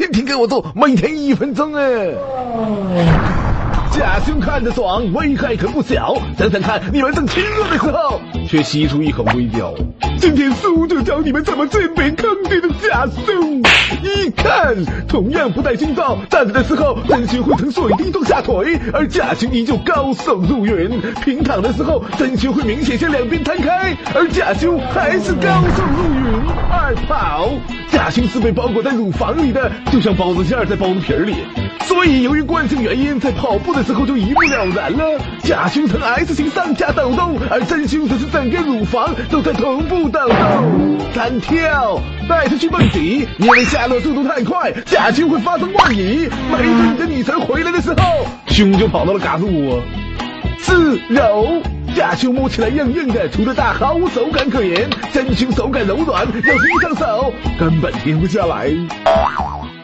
天天给我做，每天一分钟哎。假胸看着爽，危害可不小。想想看，你们正亲热的时候，却吸出一口微雕。今天叔就教你们怎么鉴别坑爹的假胸。一看，同样不带胸罩，站着的时候，真胸会呈水滴状下垂，而假胸依旧高耸入云。平躺的时候，真胸会明显向两边摊开，而假胸还是高耸入云。二跑，贾兄是被包裹在乳房里的，就像包子馅儿在包子皮儿里。所以，由于惯性原因，在跑步的时候就一目了然了。假胸呈 S 型上下抖动，而真胸则是整个乳房都在同步抖动。三跳，带他去蹦迪，因为下落速度太快，假胸会发生位移。没准你的女神回来的时候，胸就跑到了嘎子窝。四揉，假胸摸起来硬硬的，除了大毫无手感可言。真胸手感柔软，要是一上手，根本停不下来。